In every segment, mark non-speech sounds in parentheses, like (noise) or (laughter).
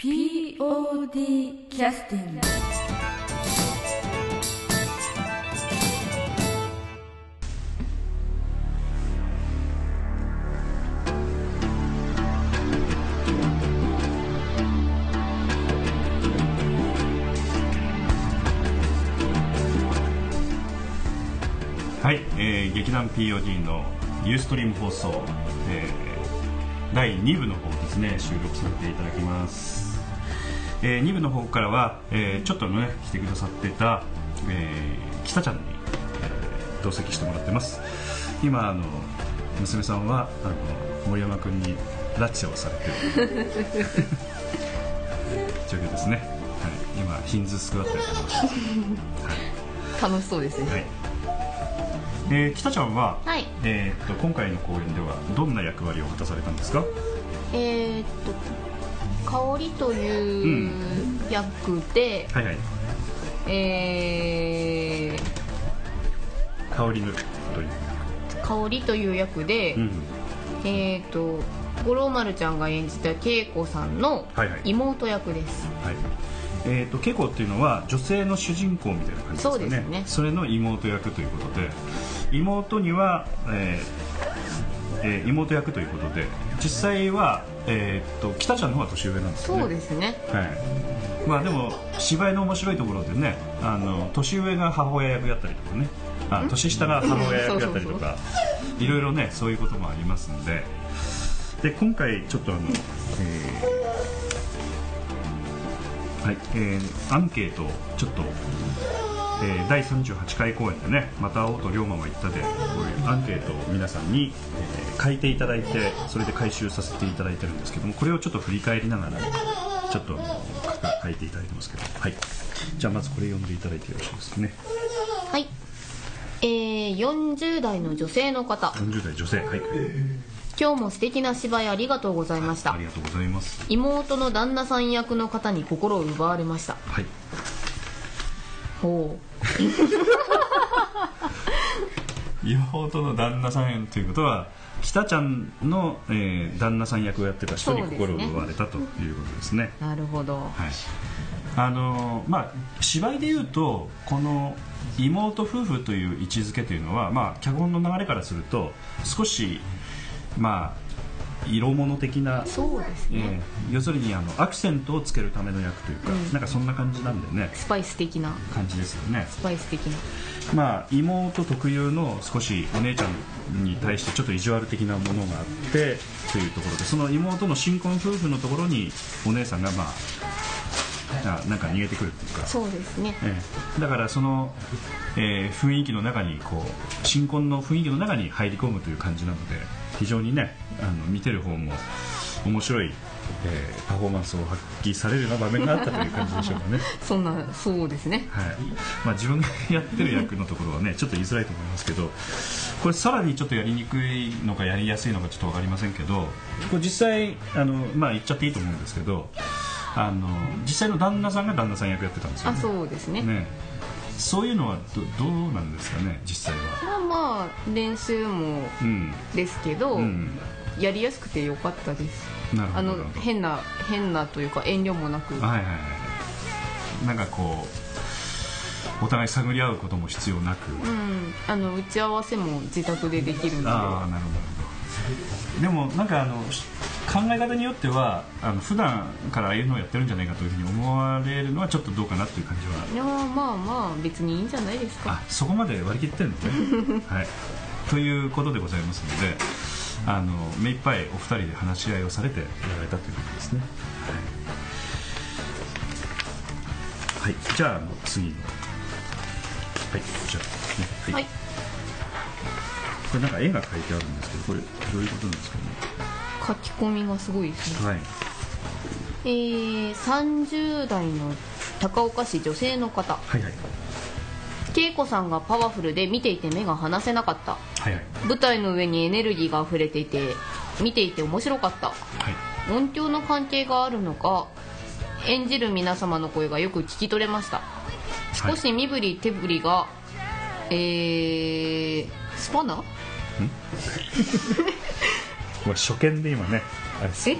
POD キャスティングはい、えー劇団 POD のユーストリーム放送、えー第2部の方ですね収録させていただきます、え2部の方からは、えーちょっとね来てくださってた、えー、北ちゃんに、えー同席してもらってます。今あの娘さんはあの森山君に拉致をされてる。(laughs) 状況ですね、はい、今ヒンズスクワットやってます。楽しそうですね。はい。えー、北ちゃんは、はい。えーっと今回の公演ではどんな役割を果たされたんですか？えー、っと香りという役で、はいはい。え香りぬという。ー、香りという役で、うん。えー、っと五郎丸ちゃんが演じた恵子さんのはいはい妹役です、はい。えーっと恵子っていうのは女性の主人公みたいな感じですかね。そうですねそれの妹役ということで、妹には、えーえー妹役ということで、実際はえーっと北ちゃんの方が年上なんですよね。そうですね。はい、まあでも芝居の面白いところでねあの年上が母親役やったりとかね。あ年下が母親役やったりとかいろいろねそういうこともありますんで。で今回ちょっとあの、えーはいえーアンケートをちょっと、えー第38回公演でね「また会おうと龍馬は言ったで」こういうアンケートを皆さんに、えー書いていただいてそれで回収させていただいてるんですけどもこれをちょっと振り返りながらちょっと書いていただいてますけど。はい。じゃあまずこれ読んでいただいてよろしいですかね。はい。えー、40代の女性の方。40代女性。はい。今日も素敵な芝居ありがとうございました。ありがとうございます。妹の旦那さん役の方に心を奪われました。はいほ妹の旦那さんということは北ちゃんの、えー旦那さん役をやってた人に心を奪われたということですね。うなるほど。はい。あのーまあ芝居でいうとこの妹夫婦という位置づけというのは、まあ、脚本の流れからすると少しまあ色物的な、そうですね、えー要するにあのアクセントをつけるための役というか、うん。なんかそんな感じなんでね。スパイス的な。感じですよね。スパイス的な。まあ妹特有の少しお姉ちゃんに対してちょっと意地悪的なものがあってというところでその妹の新婚夫婦のところにお姉さんがまああなんか逃げてくるっていうか。そうですね。ええ。だからその、えー雰囲気の中にこう新婚の雰囲気の中に入り込むという感じなので非常にねあの見てる方も面白い、えーパフォーマンスを発揮されるような場面があったという感じでしょうかね。(laughs) そんなそうですね。はい。まあ、自分がやってる役のところはねちょっと言いづらいと思いますけどこれさらにちょっとやりにくいのかやりやすいのかちょっと分かりませんけどこれ実際あの、まあ、言っちゃっていいと思うんですけどあの実際の旦那さんが旦那さん役やってたんですよあねそうですね。ね。そういうのはどどうなんですかね実際は。まあまあ練習もうん。ですけど、うんやりやすくてよかったです。なるほあの変な変なというか遠慮もなく。はいはいはい。なんかこうお互い探り合うことも必要なく、うん。あの打ち合わせも自宅でできるので。ああなるほど。でもなんかあのし考え方によってはあの普段からああいうのをやってるんじゃないかというふうに思われるのはちょっとどうかなっていう感じは。いやまあまあ別にいいんじゃないですか。あそこまで割り切ってるのね。(laughs) はい。ということでございますのであの目いっぱいお二人で話し合いをされてやられたということですね。はい、はい、じゃあ次の。はい。じゃあね。はい。これなんか絵が描いてあるんですけどこれどういうことなんですかね？書き込みがすごいですね。はい。えー、30代の高岡市女性の方。はいはい恵子さんがパワフルで見ていて目が離せなかった。はいはい。舞台の上にエネルギーが溢れていて見ていて面白かった。はい。音響の関係があるのか演じる皆様の声がよく聞き取れました。少し身振り手振りが、えー、スパナ (laughs) 初見で今ねあれえ？ス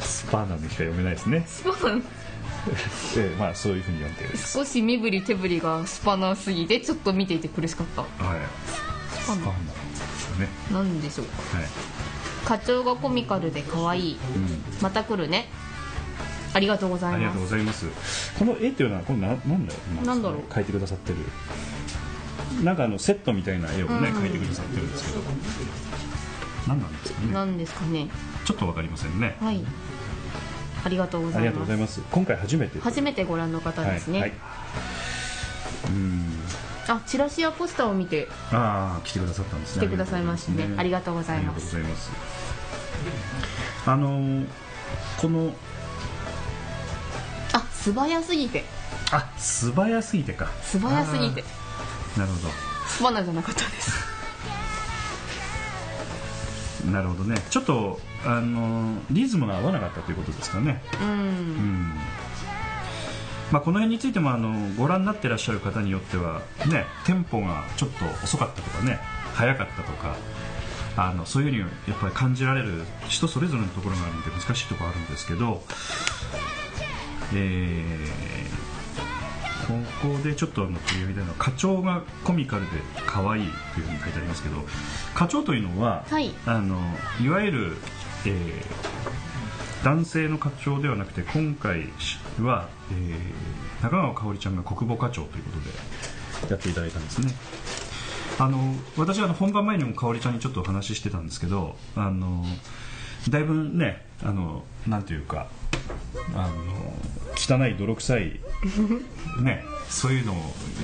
スパナにしか読めないですね、スパナ (laughs) ええまあそういうふうに読んでる少し身振り手振りがスパナすぎてちょっと見ていて苦しかった。はい。スパナスパナですよね。なんでしょうか。はい。課長がコミカルで可愛い。うん。また来るね。ありがとうございありがますとうございます。この絵っていうのはこれななんだろうなんだろう。描いてくださってる。なんかあのセットみたいな絵をね、うん。うん描いてくださってるんですけど。何なんですかね。なんですかね。ちょっとわかりませんね。はいありがとうごありがとうざいますございます。今回初めて初めてご覧の方ですね、はいはい。うん。あチラシやポスターを見て。ああ来てくださったんですね。来てくださいましたね。ありがとうございまあす。りがとうございます。あのーこのあ素早すぎて。あ素早すぎてか。素早すぎて。なるほスパナじゃなかったです。どなるほどね。ちょっとあのーリズムが合わなかったということですかね。ううん。んまあ、この辺についてもあのご覧になってらっしゃる方によっては、ね、テンポがちょっと遅かったとかね早かったとかあのそういうふうにやっぱり感じられる人それぞれのところがあるので難しいところあるんですけど、えーここでちょっとあの取り上げたいのは課長がコミカルで可愛いというふうに書いてありますけど課長というのは、はい。あのいわゆる、えー男性の課長ではなくて今回は、えー中川香織ちゃんが国母課長ということでやっていただいたんですね。あの私はあの本番前にも香織ちゃんにちょっとお話ししてたんですけどあのだいぶねあのなんていうかあの汚い泥臭い。ねそういうのを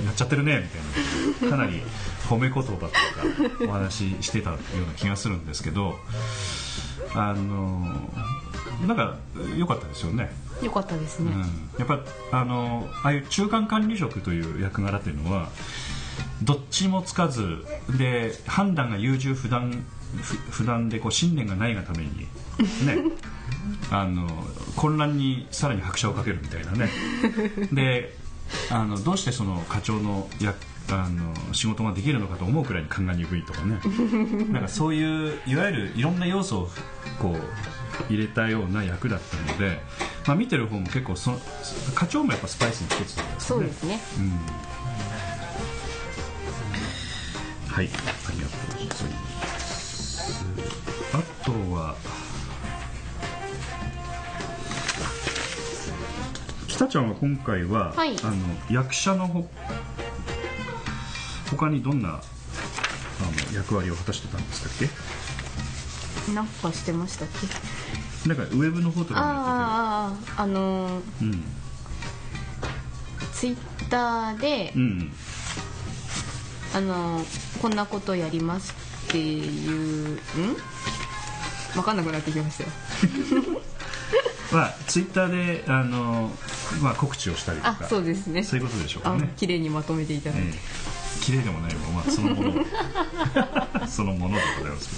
やっちゃってるねみたいな。かなり褒め言葉とかお話ししてたような気がするんですけどあのなんか良かったですよね、よかったですね、うん、やっぱあのああいう中間管理職という役柄というのはどっちもつかずで判断が優柔不断不不断でこう信念がないがためにね (laughs) あの混乱にさらに拍車をかけるみたいなね。(laughs) であのどうしてその課長の役あの仕事ができるのかと思うくらいに勘が鈍いとかね。(laughs) なんかそういういわゆるいろんな要素をこう入れたような役だったので、まあ、見てる方も結構その課長もやっぱスパイスの一つですよね。そうですね。うん。はい。ありがとうございます。あとは北ちゃんは今回は、はい。あの役者のほ他にどんなあの役割を果たしてたんですかっけ？なんかしてましたっけ？なんかウェブの方とかあーあーあのーにやっててツイッターで、うん。うんあのーこんなことやりますっていうん？分かんなくなってきましたよ。(laughs) まあツイッターであの、まあ、告知をしたりとあかそうですね。そういうことでしょうかあね綺麗にまとめていただいて、ええ綺麗でもないもまあそのもの。(laughs) そのものでございますけ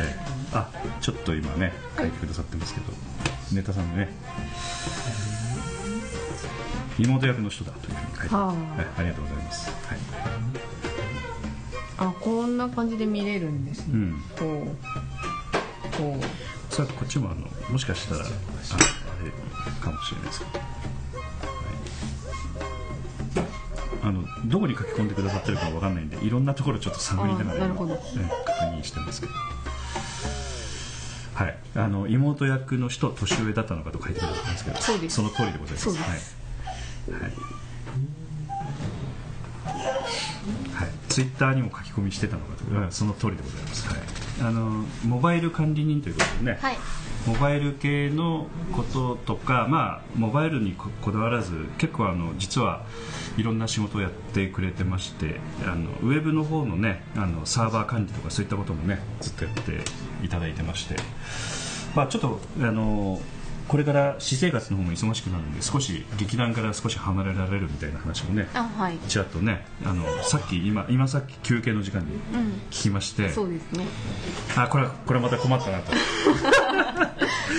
ど、ええ。あちょっと今ね書いてくださってますけど、ネタさんね。妹役の人だというふうに書いて。はい、ありがとうございます、はい。あこんな感じで見れるんですね、うん、こうこう。さあこっちもあのもしかしたらああれかもしれないですけど、はい。あのどこに書き込んでくださってるかわかんないんでいろんなところちょっと探りながらあなるほど。今ええ確認してますけど。はい。あの妹役の人年上だったのかと書いてくださってますけどそうです。の通りでございます。はい、はい。はい、ツイッターにも書き込みしてたのかとうんその通りでございます、はい、あのモバイル管理人ということでね、はいモバイル系のこととか、まあ、モバイルにここだわらず結構あの実はいろんな仕事をやってくれてましてあのウェブの方のねあのサーバー管理とかそういったこともねずっとやっていただいてまして、まあ、ちょっとあのこれから私生活の方も忙しくなるんで少し劇団から少し離れられるみたいな話もねあはい。ちらっとねあのさっき今今さっき休憩の時間にうん聞きまして、そうですね。あこれはこれはまた困ったなと。(laughs)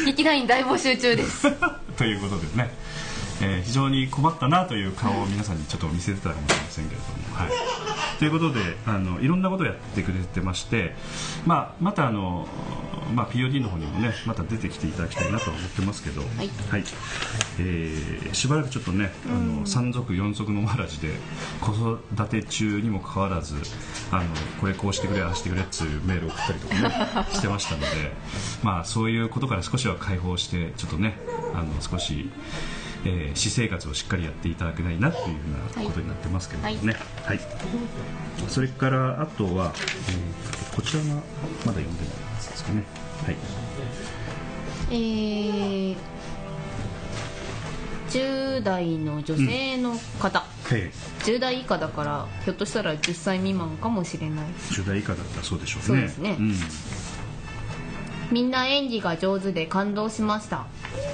劇団員大募集中です。(laughs) ということですね、えー非常に困ったなという顔を皆さんにちょっと見せてたかもしれませんけれども、はい、ということであのいろんなことをやってくれてまして、まあ、またあの、まあ、POD の方にもねまた出てきていただきたいなと思ってますけど、い。えーしばらくちょっとねあの3族4族のわらじで子育て中にもかかわらずあのこれこうしてくれああしてくれっていうメールを送ったりとかね (laughs) してましたので、まあ、そういうことから少しは解放してちょっとねあの少し、えー私生活をしっかりやっていただけないなというふうなことになってますけどもね、はい。それからあとは、えーこちらがまだ読んでないやつですかね。はい。えー、10代の女性の方、はい10代以下だからひょっとしたら10歳未満かもしれない。10代以下だったらそうでしょうね。そうですね。んみんな演技が上手で感動しました。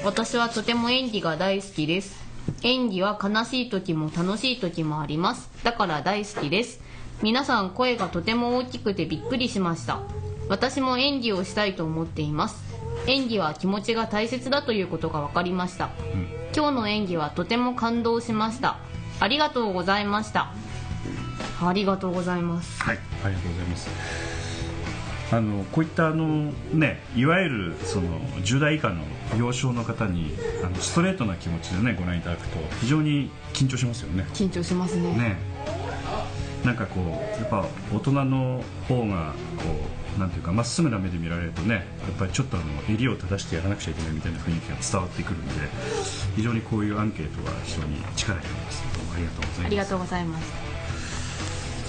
私はとても演技が大好きです。演技は悲しい時も楽しい時もあります。だから大好きです。皆さん声がとても大きくてびっくりしました。私も演技をしたいと思っています。演技は気持ちが大切だということが分かりました、今日の演技はとても感動しました。ありがとうございました。ありがとうございます。はい、ありがとうございます。あのこういったあのね、いわゆるその10代以下の幼少の方にあのストレートな気持ちでねご覧いただくと非常に緊張しますよね。緊張しますねね、なんかこうやっぱ大人の方がこうなんていうかまっすぐな目で見られるとね、やっぱりちょっとあの襟を正してやらなくちゃいけないみたいな雰囲気が伝わってくるんで、非常にこういうアンケートは非常に力になります。どうもありがとうございます。ありがとうございます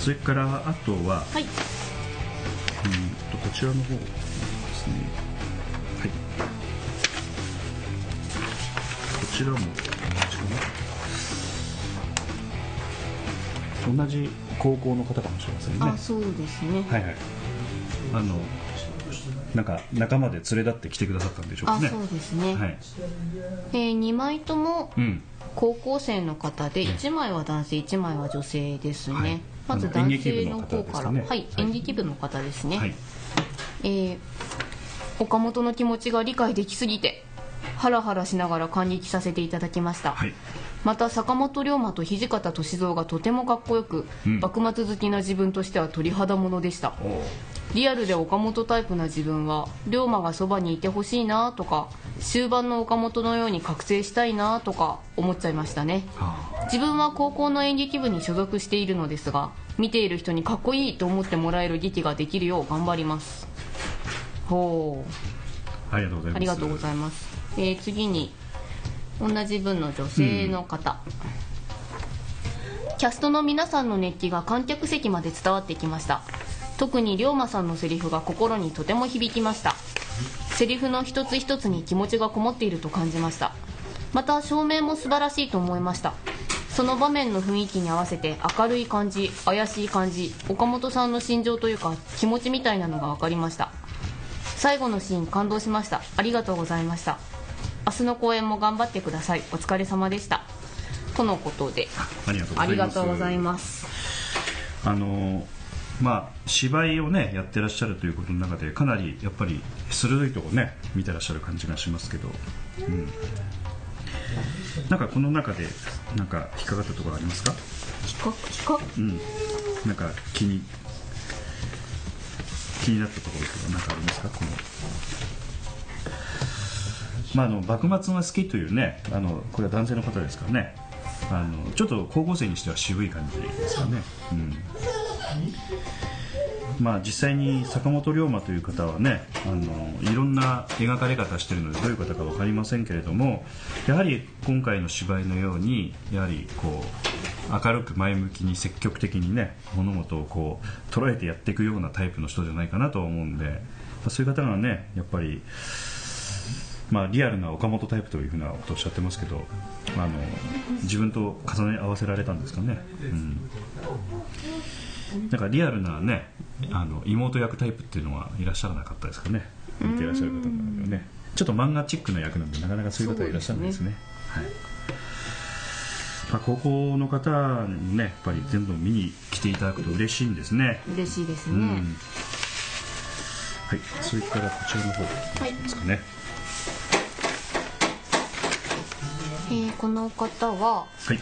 それからあとは。はいうんとこちらの方ですね。はい。こちらも同じかな同じ高校の方かもしれませんね。あそうですね、はいはい。あのなんか仲間で連れ立って来てくださったんでしょうかね。あそうですね、はい。えー、2枚ともうん。高校生の方で1枚は男性1枚は女性ですね、はいまず男劇部の性の方から、ね。はい演劇部の方ですね、はい。えー岡本の気持ちが理解できすぎてハラハラしながら感激させていただきました、はい。また坂本龍馬と土方歳三がとてもかっこよく、うん。幕末好きな自分としては鳥肌ものでしたリアルで岡本タイプな自分は龍馬がそばにいてほしいなとか終盤の岡本のように覚醒したいなとか思っちゃいましたね。あ自分は高校の演劇部に所属しているのですが見ている人にかっこいいと思ってもらえる劇ができるよう頑張ります。ほう。ありがとうございます。ありがとうございます、えー次に同じ分の女性の方、キャストの皆さんの熱気が観客席まで伝わってきました特に龍馬さんのセリフが心にとても響きました。セリフの一つ一つに気持ちがこもっていると感じました。また照明も素晴らしいと思いました。その場面の雰囲気に合わせて明るい感じ怪しい感じ岡本さんの心情というか気持ちみたいなのが分かりました。最後のシーン感動しました。ありがとうございました。明日の公演も頑張ってください。お疲れ様でした。とのことで。ありがとうござあいます。りがとうございます。あのまあ芝居をねやってらっしゃるということの中でかなりやっぱり鋭いところね見てらっしゃる感じがしますけど、うん、なんかこの中でなんか引っかかったところありますか？うん。なんか気に気になったところとか何かありますか？この。まああの幕末が好きというねあのこれは男性の方ですからねあのちょっと高校生にしては渋い感じですかね。うん。まあ実際に坂本龍馬という方はねあのいろんな描かれ方してるのでどういう方か分かりませんけれどもやはり今回の芝居のようにやはりこう明るく前向きに積極的にね物事をこう捉えてやっていくようなタイプの人じゃないかなと思うんで、まそういう方がねやっぱりまあ、リアルな岡本タイプというふうなことをおっしゃってますけどあの自分と重ね合わせられたんですかね、うん、なんかリアルなねあの妹役タイプっていうのはいらっしゃらなかったですかね。見ていらっしゃる方の中ではね。ちょっと漫画チックな役なんでなかなかそういう方はいらっしゃらないですね。はい。まあ、高校の方にねやっぱり全部見に来ていただくと嬉しいんですね。嬉しいですね、うん。はい。それからこちらの方はいですかね。えーこの方ははい。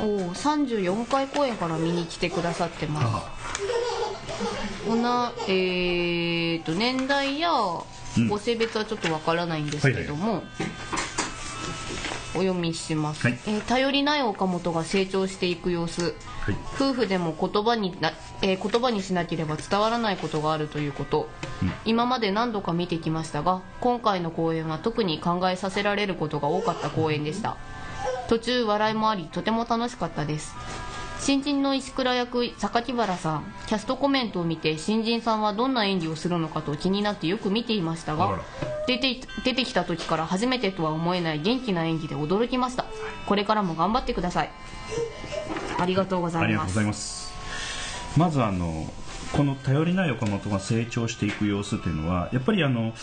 おお34回公演から見に来てくださってます。あこんなえー、と年代やうん。ご性別はちょっとわからないんですけども、お読みします、はい。えー頼りない岡本が成長していく様子。はい。夫婦でも言葉にな、えー言葉にしなければ伝わらないことがあるということ、うん。今まで何度か見てきましたが今回の公演は特に考えさせられることが多かった公演でした。途中笑いもありとても楽しかったです新人の石倉役榊原さんキャストコメントを見て新人さんはどんな演技をするのかと気になってよく見ていましたが出て出てきた時から初めてとは思えない元気な演技で驚きました。これからも頑張ってください。ありがとうございます。まずあのこの頼りない岡本が成長していく様子っていうのはやっぱりあの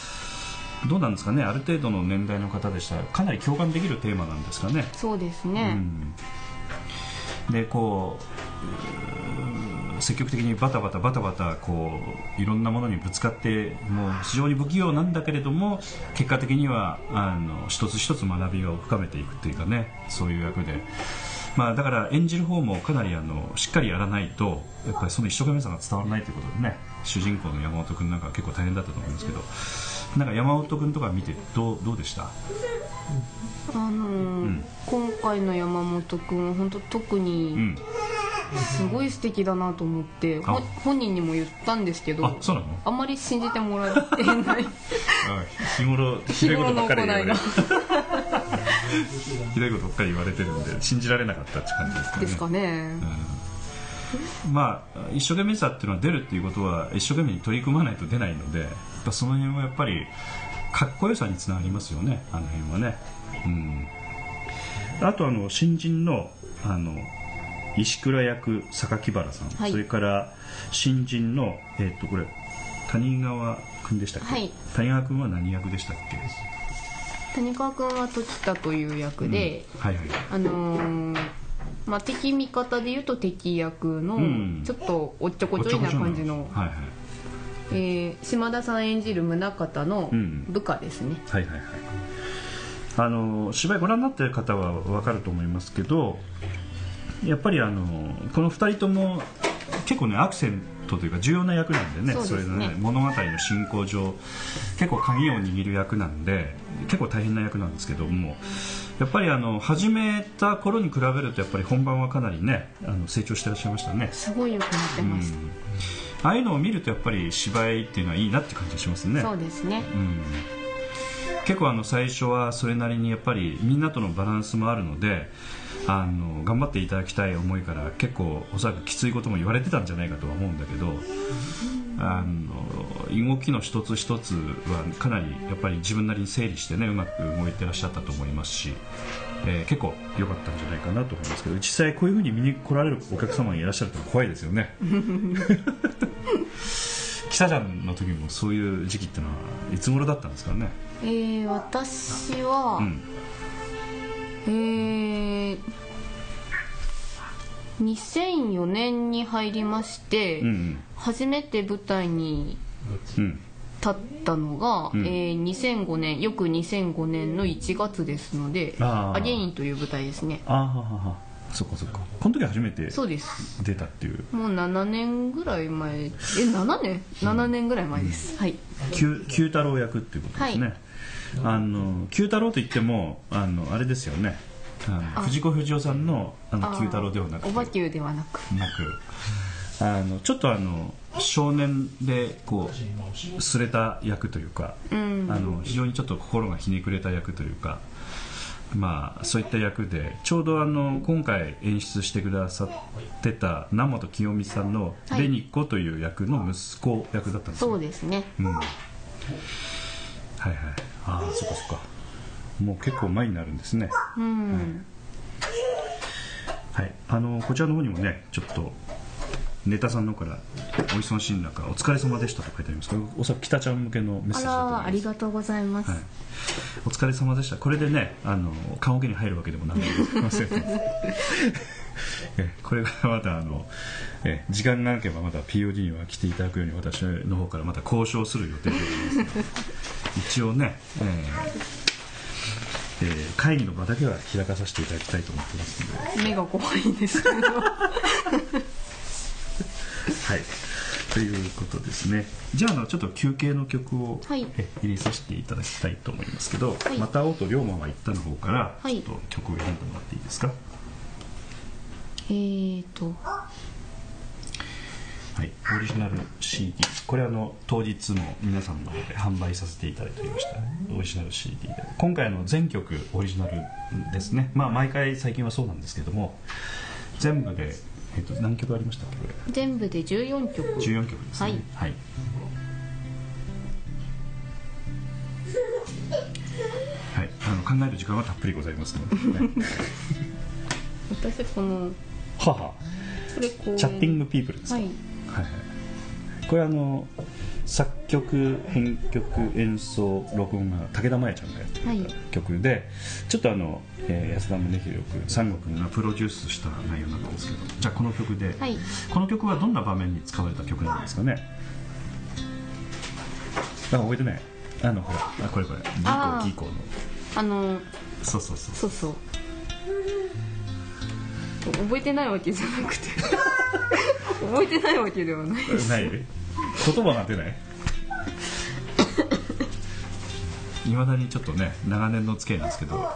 どうなんですかねある程度の年代の方でしたらかなり共感できるテーマなんですかね。そうですうね、んでこう積極的にバタバタバタバタこういろんなものにぶつかってもう非常に不器用なんだけれども結果的にはあの一つ一つ学びを深めていくっていうかねそういう役で。まあ、だから演じる方もかなりあのしっかりやらないとやっぱりその一生懸命さが伝わらないということでね主人公の山本君なんかは結構大変だったと思いますけどなんか山本君とか見てどうどうでした？あの今回の山本君は本当特うにん。すごい素敵だなと思って、本人にも言ったんですけどあそうなの？あんまり信じてもらえてない。日頃ひどいことばっかり言われ (laughs) ひどいことばっかり言われてるんで信じられなかったって感じですかね。ですかね、うん。まあ一生懸命さっていうのは出るっていうことは一生懸命に取り組まないと出ないのでその辺はやっぱりかっこよさにつながりますよねあの辺はね、うん、あとあの新人のあの石倉役榊原さん、はい。それから新人の、えっとこれ谷川君でしたっけ、はい。谷川君は何役でしたっけ？谷川君は時田という役で、はいはい。あのーまあ、敵味方でいうと敵役のん。ちょっとおっちょこちょいな感じの、はいはいえー島田さん演じる宗像のうん。部下ですね、はいはいはい。あの芝居ご覧になってる方は分かると思いますけどやっぱりあのこの2人とも結構ねアクセントというか重要な役なんでねね。れのね物語の進行上結構鍵を握る役なんで結構大変な役なんですけどもやっぱりあの始めた頃に比べるとやっぱり本番はかなりねあの成長してらっしゃいましたね。すごいよくなってましうんああいうのを見るとやっぱり芝居っていうのはいいなって感じがしますね。た、そうですね。うん。結構あの最初はそれなりにやっぱりみんなとのバランスもあるのであの頑張っていただきたい思いから結構おそらくきついことも言われてたんじゃないかとは思うんだけどあの動きの一つ一つはかなりやっぱり自分なりに整理してねうまく動いてらっしゃったと思いますし、えー結構良かったんじゃないかなと思いますけど実際こういうふうに見に来られるお客様がいらっしゃると怖いですよね。(laughs) 北ちゃんの時もそういう時期ってのはいつ頃だったんですかね？えー、私は、うん。えー、2004年に入りまして、うん。初めて舞台にうん立ったのが、うん。えー2005年翌2005年の1月ですので「あー。アゲイン」という舞台ですね。ああはははそっかそっか。この時初めてそうです。出たっていう。もう7年ぐらい前え7年？7年ぐらい前です、はい。九九太郎役っていうことですね、あの九太郎といってもあのあれですよね。藤子不二雄さんのあの九太郎ではなくて。おばきゅうではなく。なくあのちょっとあの少年でこうすれた役というか、うん。あの非常にちょっと心がひねくれた役というかまあそういった役でちょうどあの今回演出してくださってた南本清美さんのはい。レニッコという役の息子役だったんですよ。そうですね。うん。はいはい。ああそっかそっか。もう結構前になるんですね。うん、はい。あのこちらの方にもねちょっとネタさんの方からお忙しい中お疲れ様でしたと書いてあります。これおそらく北ちゃん向けのメッセーあジだと思います。らありがとうございます、はい、お疲れ様でした。これでねあの棺桶に入るわけでもなんでもございません。(laughs) えこれがまたあのえ時間がなければまた POD には来ていただくように私の方からまた交渉する予定でございます一応ね、えーえー会議の場だけは開かさせていただきたいと思ってますので。目が怖いんですけどはい。ということですね。じゃああのちょっと休憩の曲を、はい。え入れさせていただきたいと思いますけど、はい。また青と龍馬は行ったの方からはい。ちょっと曲を選んでもらっていいですか？えーと。はい、オリジナル CD これあの当日も皆さんの方で販売させていただいておりました。オリジナル CD で。今回あの全曲オリジナルですね。まあ毎回最近はそうなんですけども全部で、えっと何曲ありましたっけ？これ全部で14曲。14曲ですね。はい。はい、はい。あの考える時間はたっぷりございますので、ね、(laughs) 私このはは。これこうチャッティングピープルですか、はい。はいはい、これあの作曲編曲演奏録音が武田真弥ちゃんがやってくれた曲で、ちょっとあの、えー安田宗弘君三悟君がプロデュースした内容なんですけどじゃあこの曲で、はい。この曲はどんな場面に使われた曲なんですかね？あ覚えてない。あのほらあこれこれ。ギーコギーコー。のあのそうそうそう。そうそう。覚えてないわけじゃなくて。(laughs) 覚えてないわけではないです。ない？言葉が出ない？(laughs) いまだにちょっとね長年のお付き合いなんですけど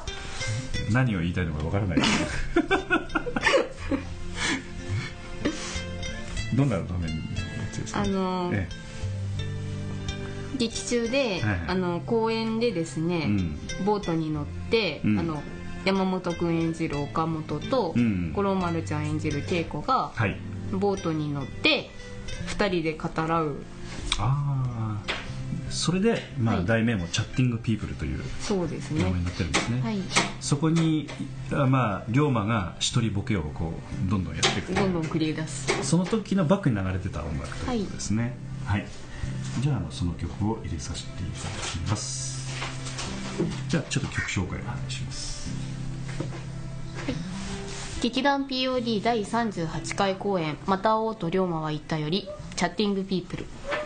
何を言いたいのかわからない。(laughs) どんな場面のやつですか？あのえ劇中で、はいはい。あの公園でですね、うん。ボートに乗って、うん。あの山本君演じる岡本と、うん。五郎丸ちゃん演じる恵子がはい。ボートに乗って2人で語らう。ああそれで、まあはい。題名も「チャッティングピープル」というそうですね。名前になってるんですね、はい。そこにあまあ龍馬が一人ボケをこうどんどんやっていくどんどん繰り出す。その時のバックに流れてた音楽ということですね。はい、じゃああのその曲を入れさせていただきます。じゃあちょっと曲紹介をお願いします劇団 POD 第38回公演「また会おうと龍馬は言った」より「チャッティングピープル」「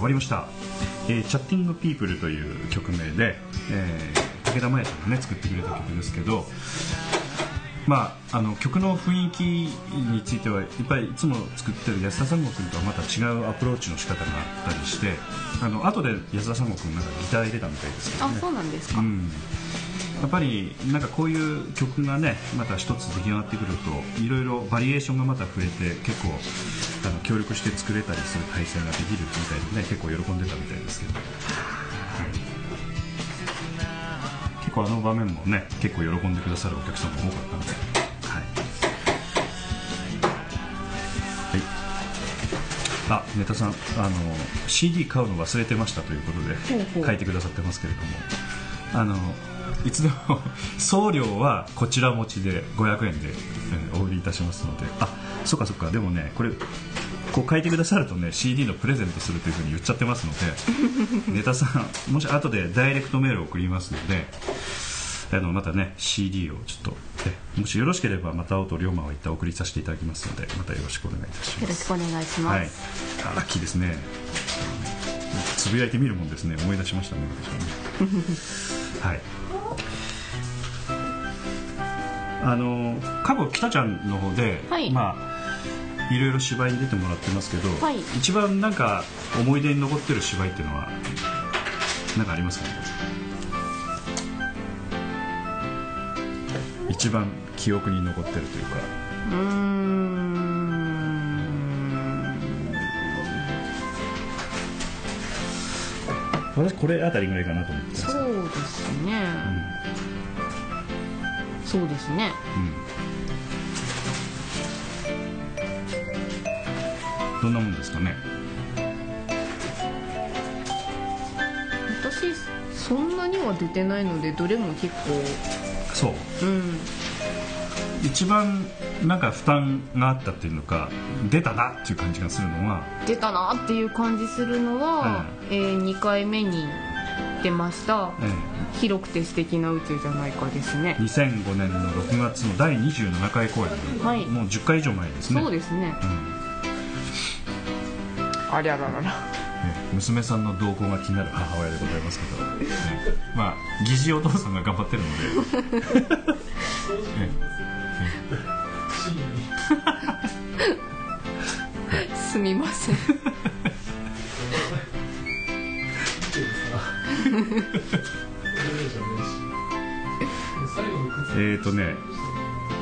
終わりました「えー、チャッティング・ピープル」という曲名で、えー、武田真弥さんがね作ってくれた曲ですけどまあ、あの曲の雰囲気についてはやっぱりいつも作ってる安田三郷君とはまた違うアプローチの仕方があったりしてあの後で安田三郷君なんかギター入れたみたいですけどね。あそうなんですか、うんやっぱりなんかこういう曲がねまた一つ出来上がってくるといろいろバリエーションがまた増えて結構あの協力して作れたりする体制ができるみたいでね結構喜んでたみたいですけど、はい。結構あの場面もね結構喜んでくださるお客さんも多かったので。はい、はい、あネタさんあの CD 買うの忘れてましたということで書いてくださってますけれども。あのいつでも送料はこちら持ちで500円で、えーお売りいたしますので。あそっかそっか。でもねこれこう書いてくださるとね CD のプレゼントするというふうに言っちゃってますので (laughs) ネタさんもし後でダイレクトメールを送りますのであのまたね CD をちょっとえもしよろしければまたと龍馬は一旦送りさせていただきますのでまたよろしくお願いいたします。よろしくお願いします、はい、あラッキーですね。つぶやいてみるもんですね。思い出しましたね私はね。(laughs) はいあの過去北ちゃんの方で、はい。まあいろいろ芝居に出てもらってますけど、はい。一番なんか思い出に残ってる芝居っていうのは何かありますかね？一番記憶に残ってるというか。うーん。私これあたりぐらいかなと思ってます。そうですね、そうですね。うん。どんなもんですかね？私そんなには出てないのでどれも結そう。構うん。一番なんか負担があったっていうのか出たなっていう感じがするのは。出たなっていう感じするのは、え2回目に出ました。え「広くて素敵な宇宙じゃないか」ですね。え2005年の6月の第27回公演。で、はい。もう10回以上前ですね。そうですね。うん。ありゃららら。ええ。娘さんの動向が気になる母親でございますけど、ええ。まあ疑似お父さんが頑張ってるので、え。(laughs) (laughs) すみません (laughs) えーとね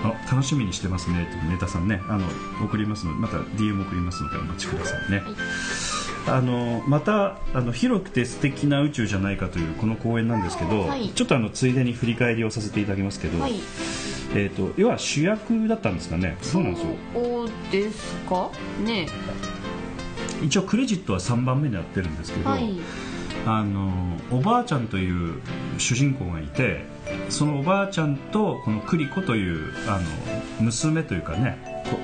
あ楽しみにしてますねってネタさんね。あの送りますのでまた DM 送りますのでお待ちくださいね、あのまたあの広くて素敵な宇宙じゃないかというこの公演なんですけど、はい。ちょっとあのついでに振り返りをさせていただきますけど、はい。えー、と要は主役だったんですかね？そうなんですよ。ですか？ね。一応クレジットは3番目にやってるんですけど、はいあのおばあちゃんという主人公がいてそのおばあちゃんとこの栗子というあの娘というかねこ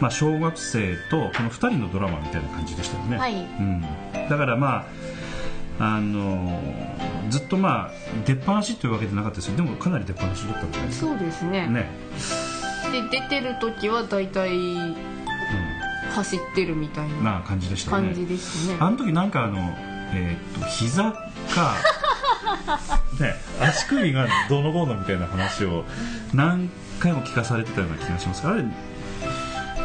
まあ、小学生とこの2人のドラマみたいな感じでしたよね、はい。うん、だからまああのずっとまあ出っ放しというわけじゃなかったですけどでもかなり出っ放しだったんじゃないですそうですね。かね、で出てる時は大体う走ってるみたいん、なな感じでしたね。感じですね。あの時なんかあのえーっと膝か (laughs) ね足首がどうのこうのみたいな話を何回も聞かされてたような気がします。あれ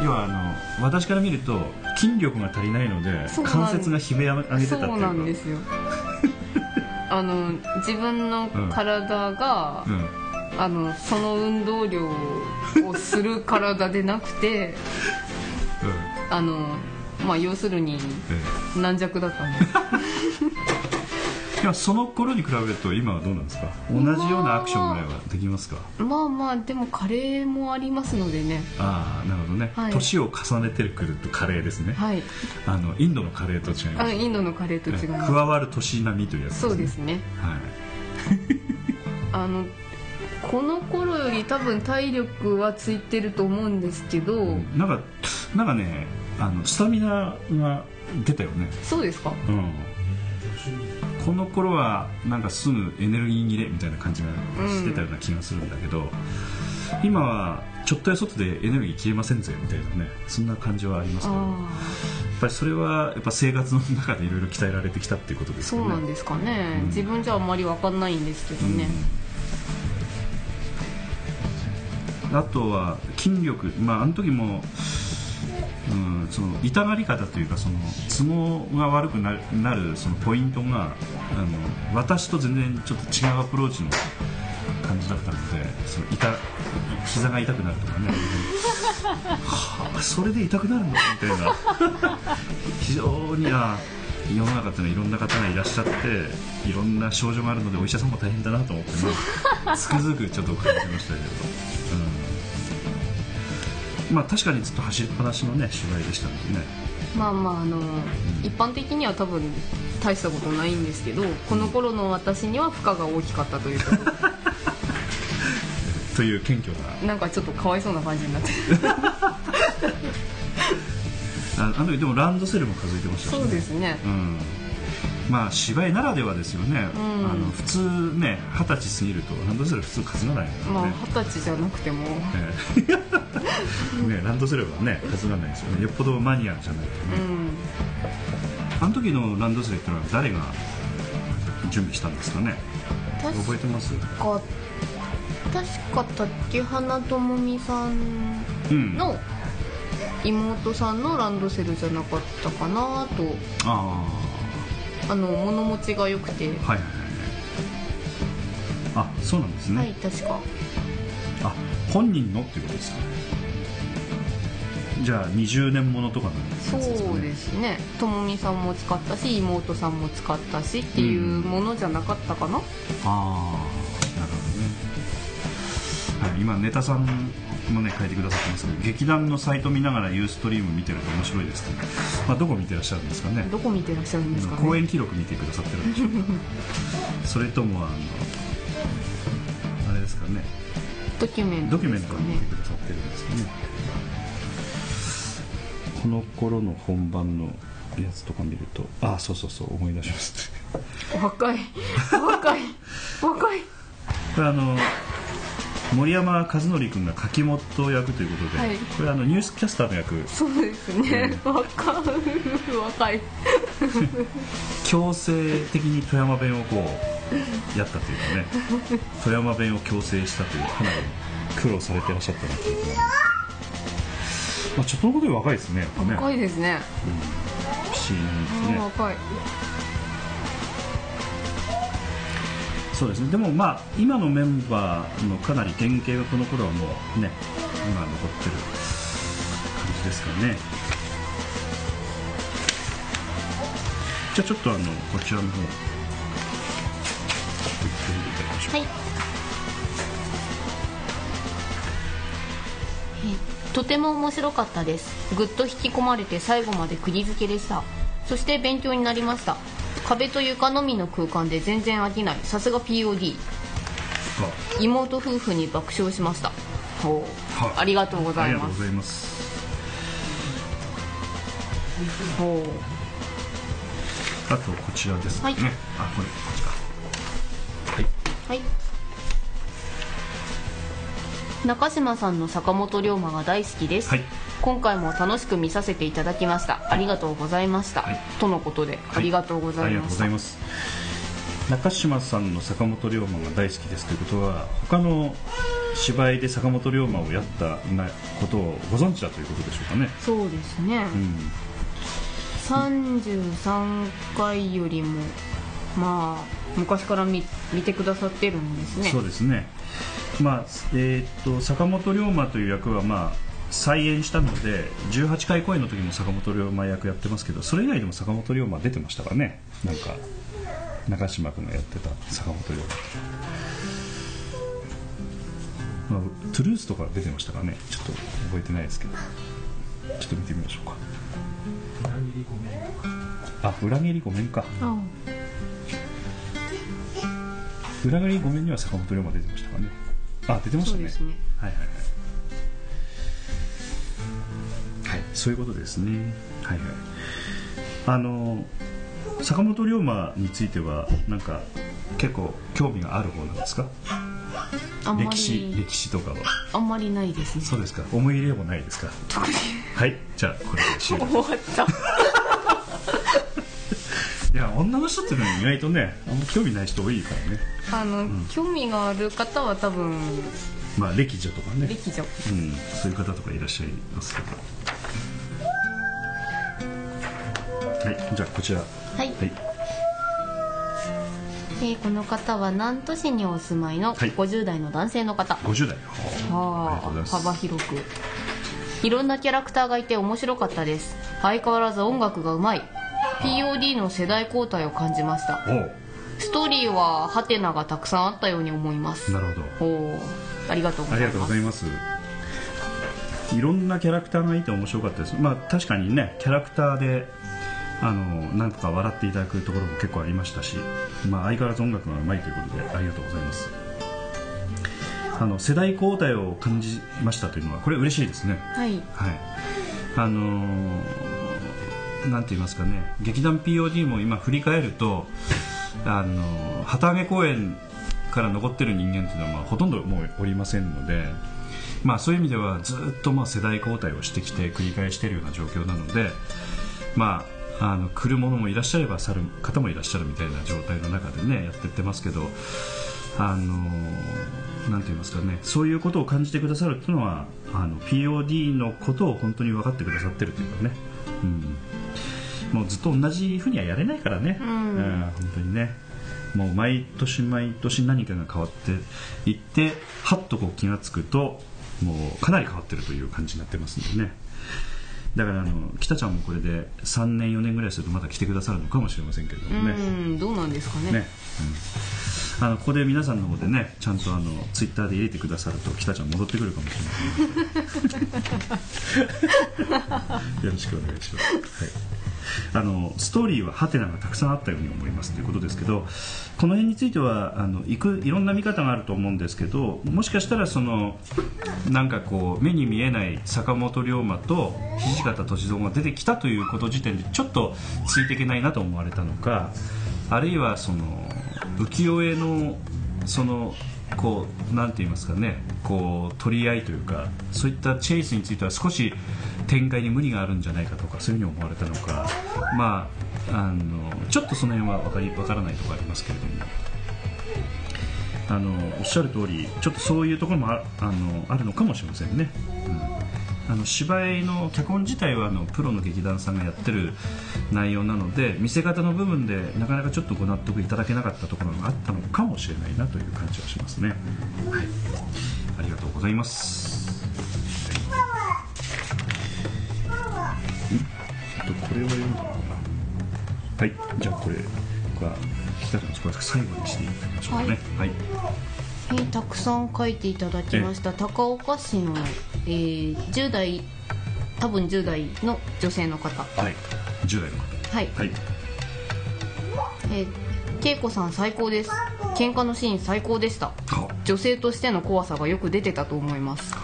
要はあの私から見ると筋力が足りないので関節が悲鳴を上げてたっていうか。そうなんですよ。(laughs) あの自分の体が、うん。あのその運動量をする体でなくて (laughs) うん。あのまあ要するにえ軟弱だったんですいやその頃に比べると今はどうなんですか？同じようなアクションぐらいはできますか？まあまあでもカレーもありますのでね。ああなるほどね、はい。年を重ねてくるとカレーですね、はい。あのインドのカレーと違いますあインドのカレーと違います。加わる年並みというやつそうですね。はい。(laughs) あのこの頃より多分体力はついてると思うんですけど、なんかなんかねあのスタミナが出たよね。そうですか？うん。この頃はなんかすぐエネルギー切れみたいな感じがしてたような気がするんだけど、今はちょっとやそっとでエネルギー切れませんぜみたいなねそんな感じはありますけど。やっあぱりそれはやっぱ生活の中でいろいろ鍛えられてきたっていうことであすよね。そうなんですかね、うん。自分じゃあんまり分かんないんですけどね、うん。あとは筋力。まああの時もうん、その痛がり方というかその都合が悪くなるそのポイントがあの私と全然ちょっと違うアプローチの感じだったのでその痛膝が痛くなるとかね。はあそれで痛くなるの？みたいな。非常にあ世の中っていうのはいろんな方がいらっしゃっていろんな症状があるのでお医者さんも大変だなと思ってねつくづくちょっと感じましたけど。うん。まあ確かにずっと走りっぱなしのね芝居でしたのでね。まあまああの、一般的には多分大したことないんですけどこの頃の私には負荷が大きかったというか。(laughs) という謙虚な。なんかちょっとかわいそうな感じになって。(laughs) ああの時でもランドセルも数えてましたしね。そうですね。うんまあ芝居ならではですよね、ん。あの普通ね二十歳過ぎるとランドセル普通担がないからね、まあ二十歳じゃなくても。ええ。(laughs) ねランドセルはね担がないですよね。よっぽどマニアじゃないとね、うん。あの時のランドセルってのは誰が準備したんですかね？確覚えてます？か確か竹花智美さんの妹さんのランドセルじゃなかったかなと。ああの物持ちが良くて、あはいはいはい。あそうなんですね、はい確か。あ本人のっていうことですかじゃあ20年ものとかなんですかね。そうですね。智美さんも使ったし妹さんも使ったしっていうものじゃなかったかな、ああなるほどね、はい、今ネタさんもね書いてくださってますけど劇団のサイト見ながらユーストリーム見てると面白いですね、まあ、どこ見てらっしゃるんですかね。どこ見てらっしゃるんですかね。公演記録見てくださってるんでしょうかそれともあのあれですかね。ドキュメンドトね。キュメントを見てくださってるんですかね。この頃の本番のやつとか見るとあそうそうそう思い出します若い。若い。若い。これあの森山和則君が柿本役ということで、はい。これあのニュースキャスターの役。そうですね、若い若い。強制的に富山弁をこうやったというかね。富山弁を強制したというかなり苦労されてらっしゃったなというか、まあ、ちょっとのことで若いですねね。若いですね。不思議なんですね。あ若いそうですね。でもまあ今のメンバーのかなり原型がこの頃はもうね今残ってる感じですかね。じゃあちょっとあのこちらの方行ってみていただきましょうはいとても面白かったです。ぐっと引き込まれて最後まで釘付けでした。そして勉強になりました。壁と床のみの空間で全然飽きない。さすが POD 妹夫婦に爆笑しました。ほうはい。ありがとうごあざいます。りがとうございます。ほう。あとこちらですね、はい。あこれこっちか。はい。はい。中島さんの坂本龍馬が大好きです、はい今回も楽しく見させていただきました。ありがとうございました、はい。とのことで、ありがとうござありがとういましたございます。中島さんの坂本龍馬が大好きですということは他の芝居で坂本龍馬をやったなことをご存知だということでしょうかね。そうですね、うん33回よりもまあ昔から見見てくださってるんですね。そうですね。まあえー、と坂本龍馬という役はまあ再演したので18回公演の時も坂本龍馬役やってますけどそれ以外でも坂本龍馬出てましたからね。なんか中島君がやってた坂本龍馬、まあ、トゥルースとか出てましたからね。ちょっと覚えてないですけど。ちょっと見てみましょうか。あ裏切りごめんか。裏切りごめんには坂本龍馬出てましたからね。あ出てましたね。ね。はいはいはいそういうことですね。はいはい。あの坂本龍馬についてはなんか結構興味がある方なんですか？歴史り。歴史とかは。あんまりないですね。そうですか。思い入れもないですか？特に。はい。じゃあこれで終了。終わった。(laughs) いや女の人っていうのは意外とねあんま興味ない人多いからね。あの、興味がある方は多分。まあ歴女とかね。歴女。うん、そういう方とかいらっしゃいますけどはいじゃあこちら。ははい、いえーこの方は南砺市にお住まいのはい。50代の男性の方、50代。ありがとうございはます。あ幅広く。いろんなキャラクターがいて面白かったです。相変わらず音楽がうまい。POD の世代交代を感じました。ストーリーはハテナがたくさんあったように思います。なるほど。ありがとうごありがとうざいますございます。いろんなキャラクターがいて面白かったです。まあ確かにねキャラクターであのなんとか笑っていただくところも結構ありましたし、まあ、相変わらず音楽がうまいということでありがとうございます。あの世代交代を感じましたというのはこれ嬉しいですね。はい。はい。あのーなんて言いますかね。劇団 POD も今振り返るとあのー旗揚げ公演から残ってる人間っていうのはまあほとんどもうおりませんのでまあそういう意味ではずっとまあ世代交代をしてきて繰り返しているような状況なのでまああの来る者もいらっしゃれば去る方もいらっしゃるみたいな状態の中でねやってってますけどあのなんて言いますかねそういうことを感じてくださるっていうのはあの POD のことを本当に分かってくださってるというかね、うん、もうずっと同じふうにはやれないからね、うん本当にね。もう毎年毎年何かが変わっていってはっとこう気がつくともうかなり変わってるという感じになってますんでねだからあの北ちゃんもこれで3年4年ぐらいするとまた来てくださるのかもしれませんけれどうもね、んどうなんですかね。ね、うん、あのここで皆さんの方でねちゃんとあのツイッターで入れてくださると北ちゃん戻ってくるかもしれません。(laughs) よろしくお願いします、はい、あのストーリーはハテナがたくさんあったように思いますということですけどこの辺についてはあのいくいろんな見方があると思うんですけどもしかしたらそのなんかこう目に見えない坂本龍馬と土方歳三が出てきたということ時点でちょっとついていけないなと思われたのかあるいはその浮世絵のそのこうなんて言いますかねこう取り合いというかそういったチェイスについては少し展開に無理があるんじゃないかとかそういうふうに思われたのか。まああのちょっとその辺は分かり分からないところありますけれども。あのおっしゃる通りちょっとそういうところもああのあるのかもしれませんね、うん、あの芝居の脚本自体はあのプロの劇団さんがやってる内容なので見せ方の部分でなかなかちょっとご納得いただけなかったところがあったのかもしれないなという感じはしますね、はい、ありがとうございます。ん。とこれは読んだのかな。はい。じゃあこれが北ちゃんこれ最後にしていただきましょうかね。はい、えーたくさん書いていただきました。高岡市の、えー10代多分10代の女性の方。はい、10代の方。はい、はい。えー恵子さん最高です。喧嘩のシーン最高でした。あ。女性としての怖さがよく出てたと思います、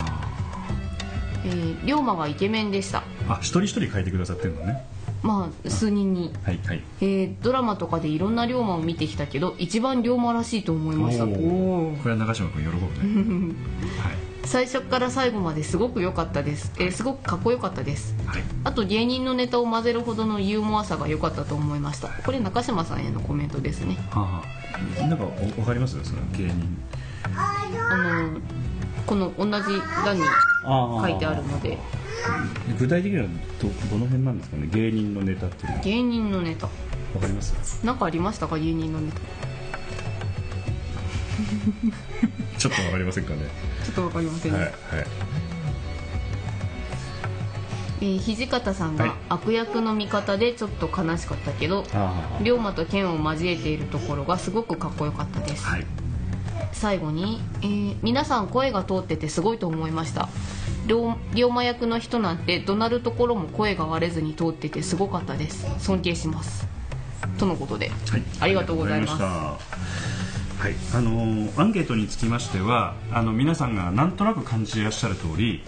えー龍馬がイケメンでしたあ一人一人書いてくださってるのね。まあ数人に、はいはい。えードラマとかでいろんな龍馬を見てきたけど一番龍馬らしいと思いました。おおこれは長嶋君喜ぶね。(laughs) 最初から最後まですごく良かったです、えーすごくかっこよかったです。はい。はいあと芸人のネタを混ぜるほどのユーモアさが良かったと思いました。これ中島さんへのコメントですね。はあはあ。なんかおわかります？その芸人。あのーこの同じ欄に書いてあるので具体的にはどどの辺なんですかね？芸人のネタっていうのは。芸人のネタ。わかります？何かありましたか？芸人のネタ。(laughs) ちょっとわかりませんかね？ちょっとわかりませんね、はいはい。えー土方さんはい。が悪役の味方でちょっと悲しかったけど、あ龍馬と剣を交えているところがすごくかっこよかったです、はい。最後に、えー皆さん声が通っててすごいと思いました龍龍馬役の人なんて怒鳴るところも声が割れずに通っててすごかったです。尊敬します。とのことで、はい、ありがとうございます。はい、あのーアンケートにつきましてはあの皆さんがなんとなく感じていらっしゃる通り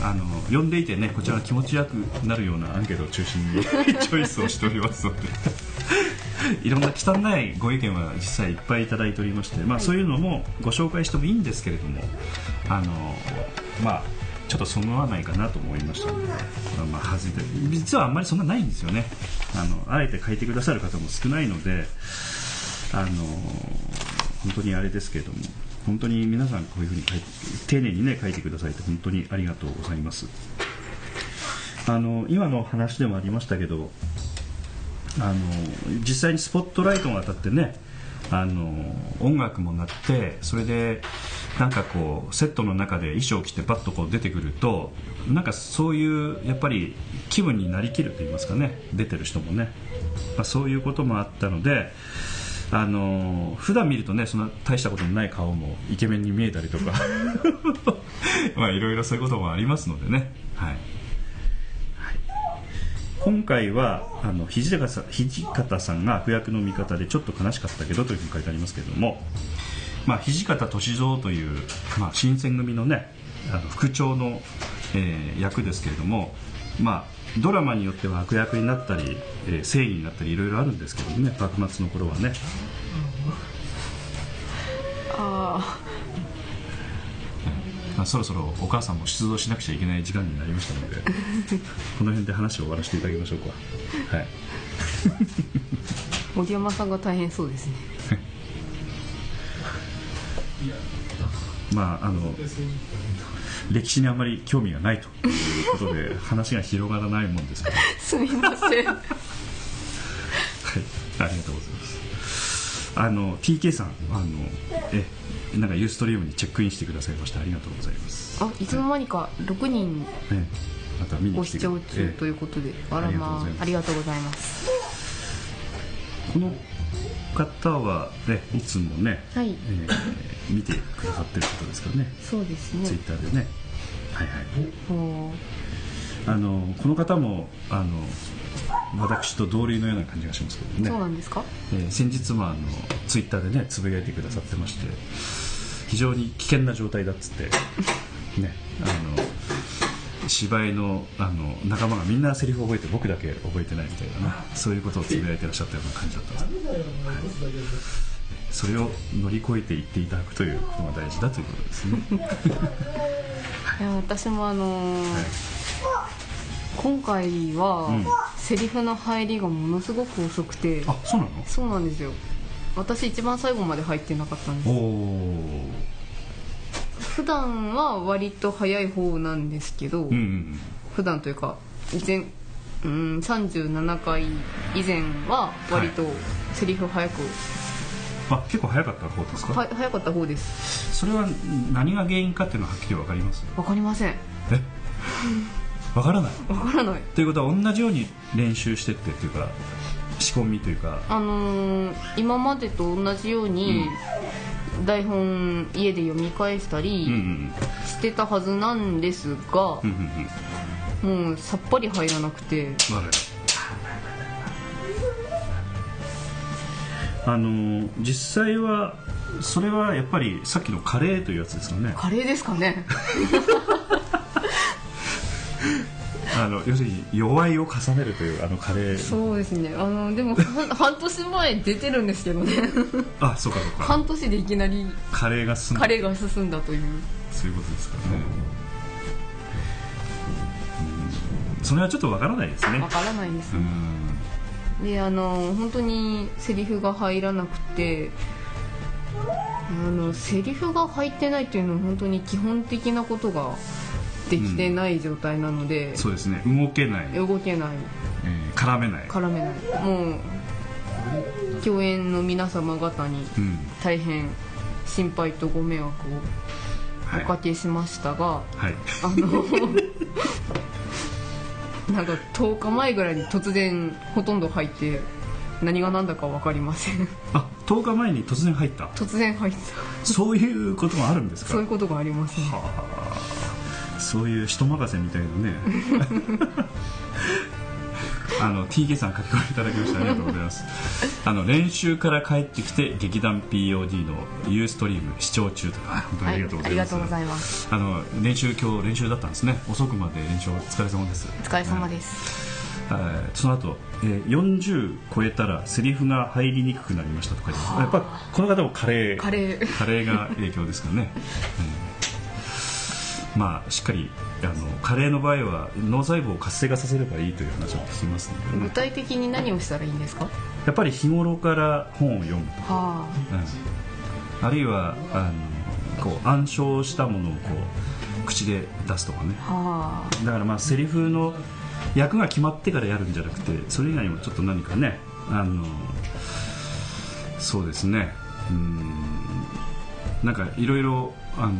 あの読んでいてねこちらが気持ちよくなるようなアンケートを中心にチョイスをしておりますので (laughs) いろんな汚いご意見は実際いっぱいいただいておりまして、まあ、そういうのもご紹介してもいいんですけれどもあのーまあちょっとそのわないかなと思いました、まあ、まあ外れて。実はあんまりそんなないんですよね。あのあえて書いてくださる方も少ないのであの本当にあれですけれども。本当に皆さんこういうふうに書いて丁寧にね書いてくださいって本当にありがとうございます。あの今の話でもありましたけどあの実際にスポットライトが当たってねあの音楽も鳴ってそれでなんかこうセットの中で衣装を着てバッとこう出てくるとなんかそういうやっぱり気分になりきると言いますかね。出てる人もね、まあ、そういうこともあったのであの普段見るとねそんな大したことのない顔もイケメンに見えたりとか。(laughs) まあいろいろそういうこともありますのでね。はい。今回はあの土方さん土方さんが悪役の味方でちょっと悲しかったけどというふうに書いてありますけれども、まあ、土方歳三という、まあ、新選組のねあの副長の、えー役ですけれども、まあ、ドラマによっては悪役になったり、えー正義になったりいろいろあるんですけどもね幕末の頃はね。あまあ、そろそろお母さんも出動しなくちゃいけない時間になりましたので (laughs) この辺で話を終わらせていただきましょうか。はい。(laughs) 森山さんが大変そうですね (laughs) まああの歴史にあまり興味がないということで話が広がらないもんですから、はい、すみません。ありがとうございます。あの TK さんあのえなんかユーストリームにチェックインしてくださいましてありがとうございます、あいつの間にか6人ね、また見にご視聴中とえいうことで、あらありがとうごまざいます。あありがとうございます。えこの方はねいつもね、はい。えー見てくださってる方ですからね。そうですね。ツイッターでね。はいはい。もあのこの方もあの私と同類のような感じがしますけどう、ね。そうなんですか？えー先日もあのツイッターでねつぶやいてくださってまして非常に危険な状態だっつってねあの芝居のあの仲間がみんなセリフを覚えて僕だけ覚えてないみたいなねそういうことをつぶやいてらっしゃったような感じだったんです、はい。それを乗り越えていっていただくということが大事だということですね。(laughs) い。や私もあのー今回は、うん。セリフの入りがものすごく遅くて。あそうなの？そうなんですよ。私一番最後まで入ってなかったんでおすお普段は割と早い方なんですけど、うんうん普段というか前うん37回以前は割とセリフ早く、あ結構早かった方ですか、は早かった方です。それは何が原因かっていうのははっきり分かります？わかりません。え？分からない。わからない。ということは同じように練習してってっていうか仕込みというか。あのー今までと同じように、台本家で読み返したりんしてたはずなんですがもうさっぱり入らなくて。あのー実際はそれはやっぱりさっきのカレーというやつですかね。カレーですかね (laughs) あの要するに弱いを重ねるというあのカレー。そうですね。あのでも半半年前出てるんですけどね。あそうかそうか。半年でいきなりカレーが進んカレーが進んだという。そういうことですかね。うん。それはちょっとわからないですね。わからないです。うん。であの本当にセリフが入らなくてあのセリフが入ってないっていうのは本当に基本的なことができてない状態なので、そうですね。動けない、え動けない。ー絡めない、絡めない。もう共演の皆様方にうん。大変心配とご迷惑をはい。おかけしましたが、はい。あの (laughs) なんか10日前ぐらいに突然ほとんど入って何が何だか分かりません。あ10日前に突然入った。突然入った。そういうこともあるんですか？そういうことがありますねそういう人任せみたいなね。(laughs) あの TK さん書き込みいただきましてありがとうございます。あの練習から帰ってきて劇団 POD のユーストリーム視聴中とか本当にありがとうございます、はいありがとうございます。あの練習今日練習だったんですね。遅くまで練習お疲れ様です。お疲れ様です、はい。その後、えー、40超えたらセリフが入りにくくなりましたとかやっぱこの方もカレー。カレー。カレーが影響ですかね、う (laughs) んまあしっかりあのカレーの場合は脳細胞を活性化させればいいという話を聞きますので、ね具、体的に何をしたらいいんですか？やっぱり日頃から本を読むとか、はうん。あるいはあのこう暗唱したものをこう口で出すとかね。だからまあセリフの役が決まってからやるんじゃなくてそれ以外にもちょっと何かねあのそうですね。うんなんかいろいろあの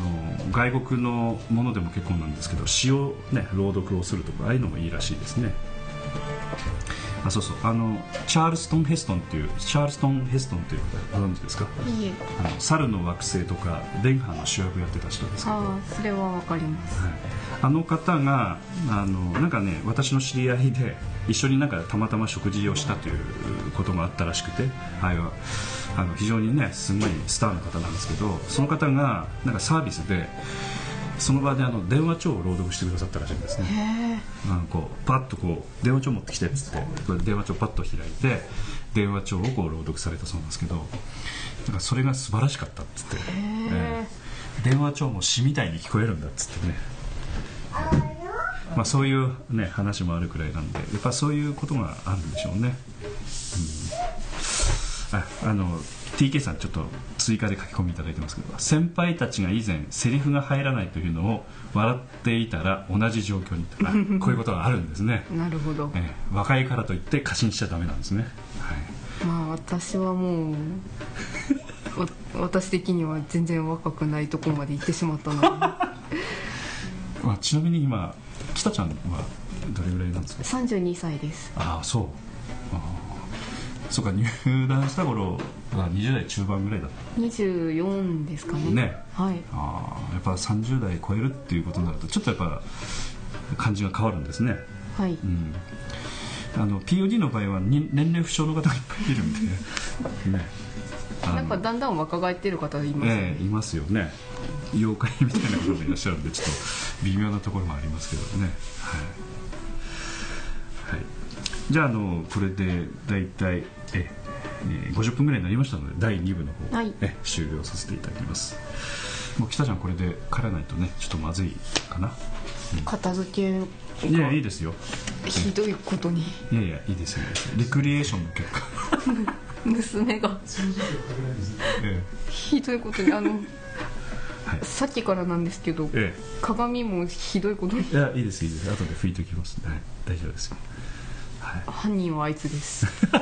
外国のものでも結構なんですけど詩をね朗読をするとかああいうのもいいらしいですね。あそうそう。あのチャールストン・ヘストンっていうチャールストン・ヘストンっていう方ご存知ですか？いいえ。あの猿の惑星とかデンハーの主役やってた人ですけど。ああそれは分かります。はい。あの方があのなんかね私の知り合いで一緒になんかたまたま食事をしたということがあったらしくてはあの非常にねすごいスターの方なんですけどその方がなんかサービスでその場であの電話帳を朗読してくださったらしいんですね。なんかこうパッとこう電話帳持ってきてっつって電話帳パッと開いて電話帳をこう朗読されたそうなんですけどなんかそれが素晴らしかったっつって、ええ。電話帳も詩みたいに聞こえるんだっつってね。まあ、そういう、ね、話もあるくらいなんでやっぱそういうことがあるんでしょうね、うん、ああの TK さんちょっと追加で書き込みいただいてますけど先輩たちが以前セリフが入らないというのを笑っていたら同じ状況にあこういうことがあるんですね、(laughs) なるほど。ええ若いからといって過信しちゃダメなんですね、はい、まあ私はもうわ私的には全然若くないとこまで行ってしまったので。(laughs) まあ、ちなみに今北ちゃんはどれぐらいなんですか？32歳です。ああそうそうか入団した頃は20代中盤ぐらいだっ24ですかね。たね。はい。ああやっぱ30代超えるっていうことになるとちょっとやっぱ感じが変わるんですね。はい。うん。あの POD の場合はに年齢不詳の方がいっぱいいるんで。(laughs) ね。なんかだんだん若返ってる方いますよね。ええいますよね。妖怪みたいな方もいらっしゃるんでちょっと微妙なところもありますけどね。はい、はい、じゃああのこれで大体ええ50分ぐらいになりましたので第2部の方、はい。え終了させていただきます。もう北ちゃんこれで帰らないとねちょっとまずいかな。片付けいやいいですよ。ひどいことに。いやいやいいですよ。いいですよレクリエーションの結果、(laughs) 娘が。えひどいことにあのはい。さっきからなんですけどええ。鏡もひどいことに。えいやいいですいいです。後で拭いておきます。はい。大丈夫ですよ。はい。犯人はあいつです (laughs)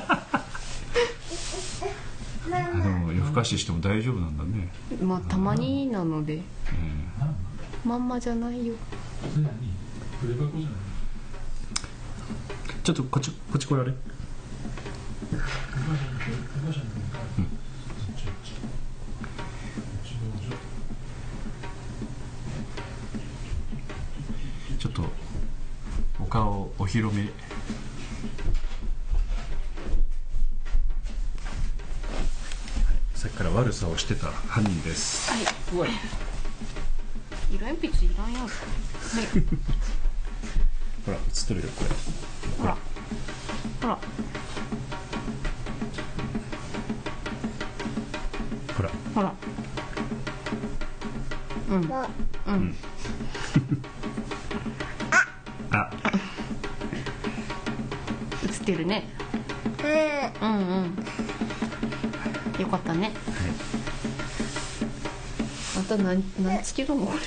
あでも夜更かししても大丈夫なんだね、まあたまになので。えまんまじゃないよ。えちょっとこっちこっち来られ。ちょっとお顔お披露目悪さをしてた犯人です。はい。色鉛筆いらんやんはいほら映ってるよこれ。ほら。ほら。ほら。ほら。うん。うん。あ。映ってるね。うんうんよかったね。あんた何何つけるの？これ。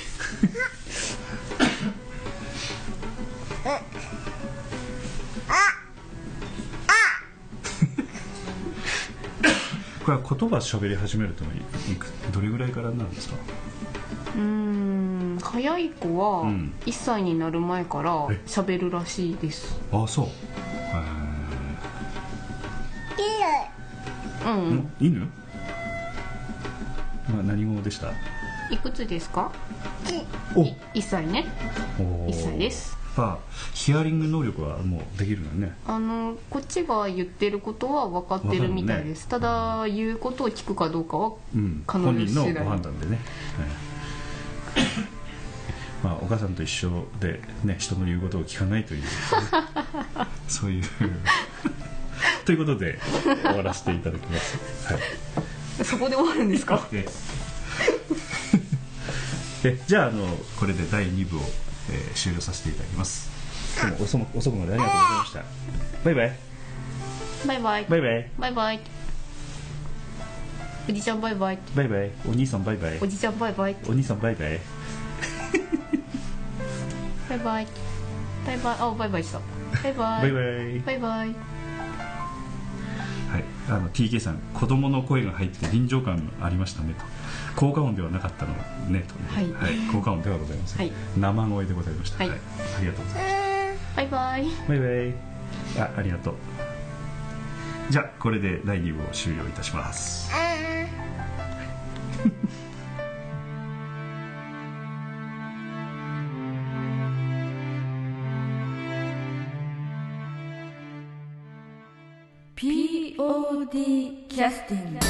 これは言葉喋り始めるといいくどれぐらいからなんですか？うーん早い子はうん。1歳になる前からえ。喋るらしいです。あそうん、えーん犬、まあ、何語でした？いくつですか？お。1歳ね。お1歳です。まあヒアリング能力はもうできるのね。あのこっちが言ってることは分かってるみたいです、ただ言うことを聞くかどうかはうん、可能本人のご判断でね、はい。まあ、お母さんと一緒で、ね、人の言うことを聞かないという、(laughs) そういう (laughs) ということで終わらせていただきます。はい、そこで終わるんですか？えじゃああのこれで第2部を、えー、終了させていただきます。今日も遅遅くまでありがとうございました。バイバイ。バイバイ。バイバイ。バイバイ。おじちゃんバイバイ。バイバイ。お兄さんバイバイ。おじちゃんバイバイ。お兄さんバイバイ。バイバイ。バイバイ。あ、バイバイした。バイバイ。バイバイ。バイバイ。はい、あの TK さん子供の声が入って臨場感ありましたねと。効果音ではなかったのねと。ねはい。効果音ではございません、はい。生声でございました、はい。ありがとうございましバイバイ。たバイバイ。あありがとう。じゃあこれで第2部を終了いたします POD キャスティング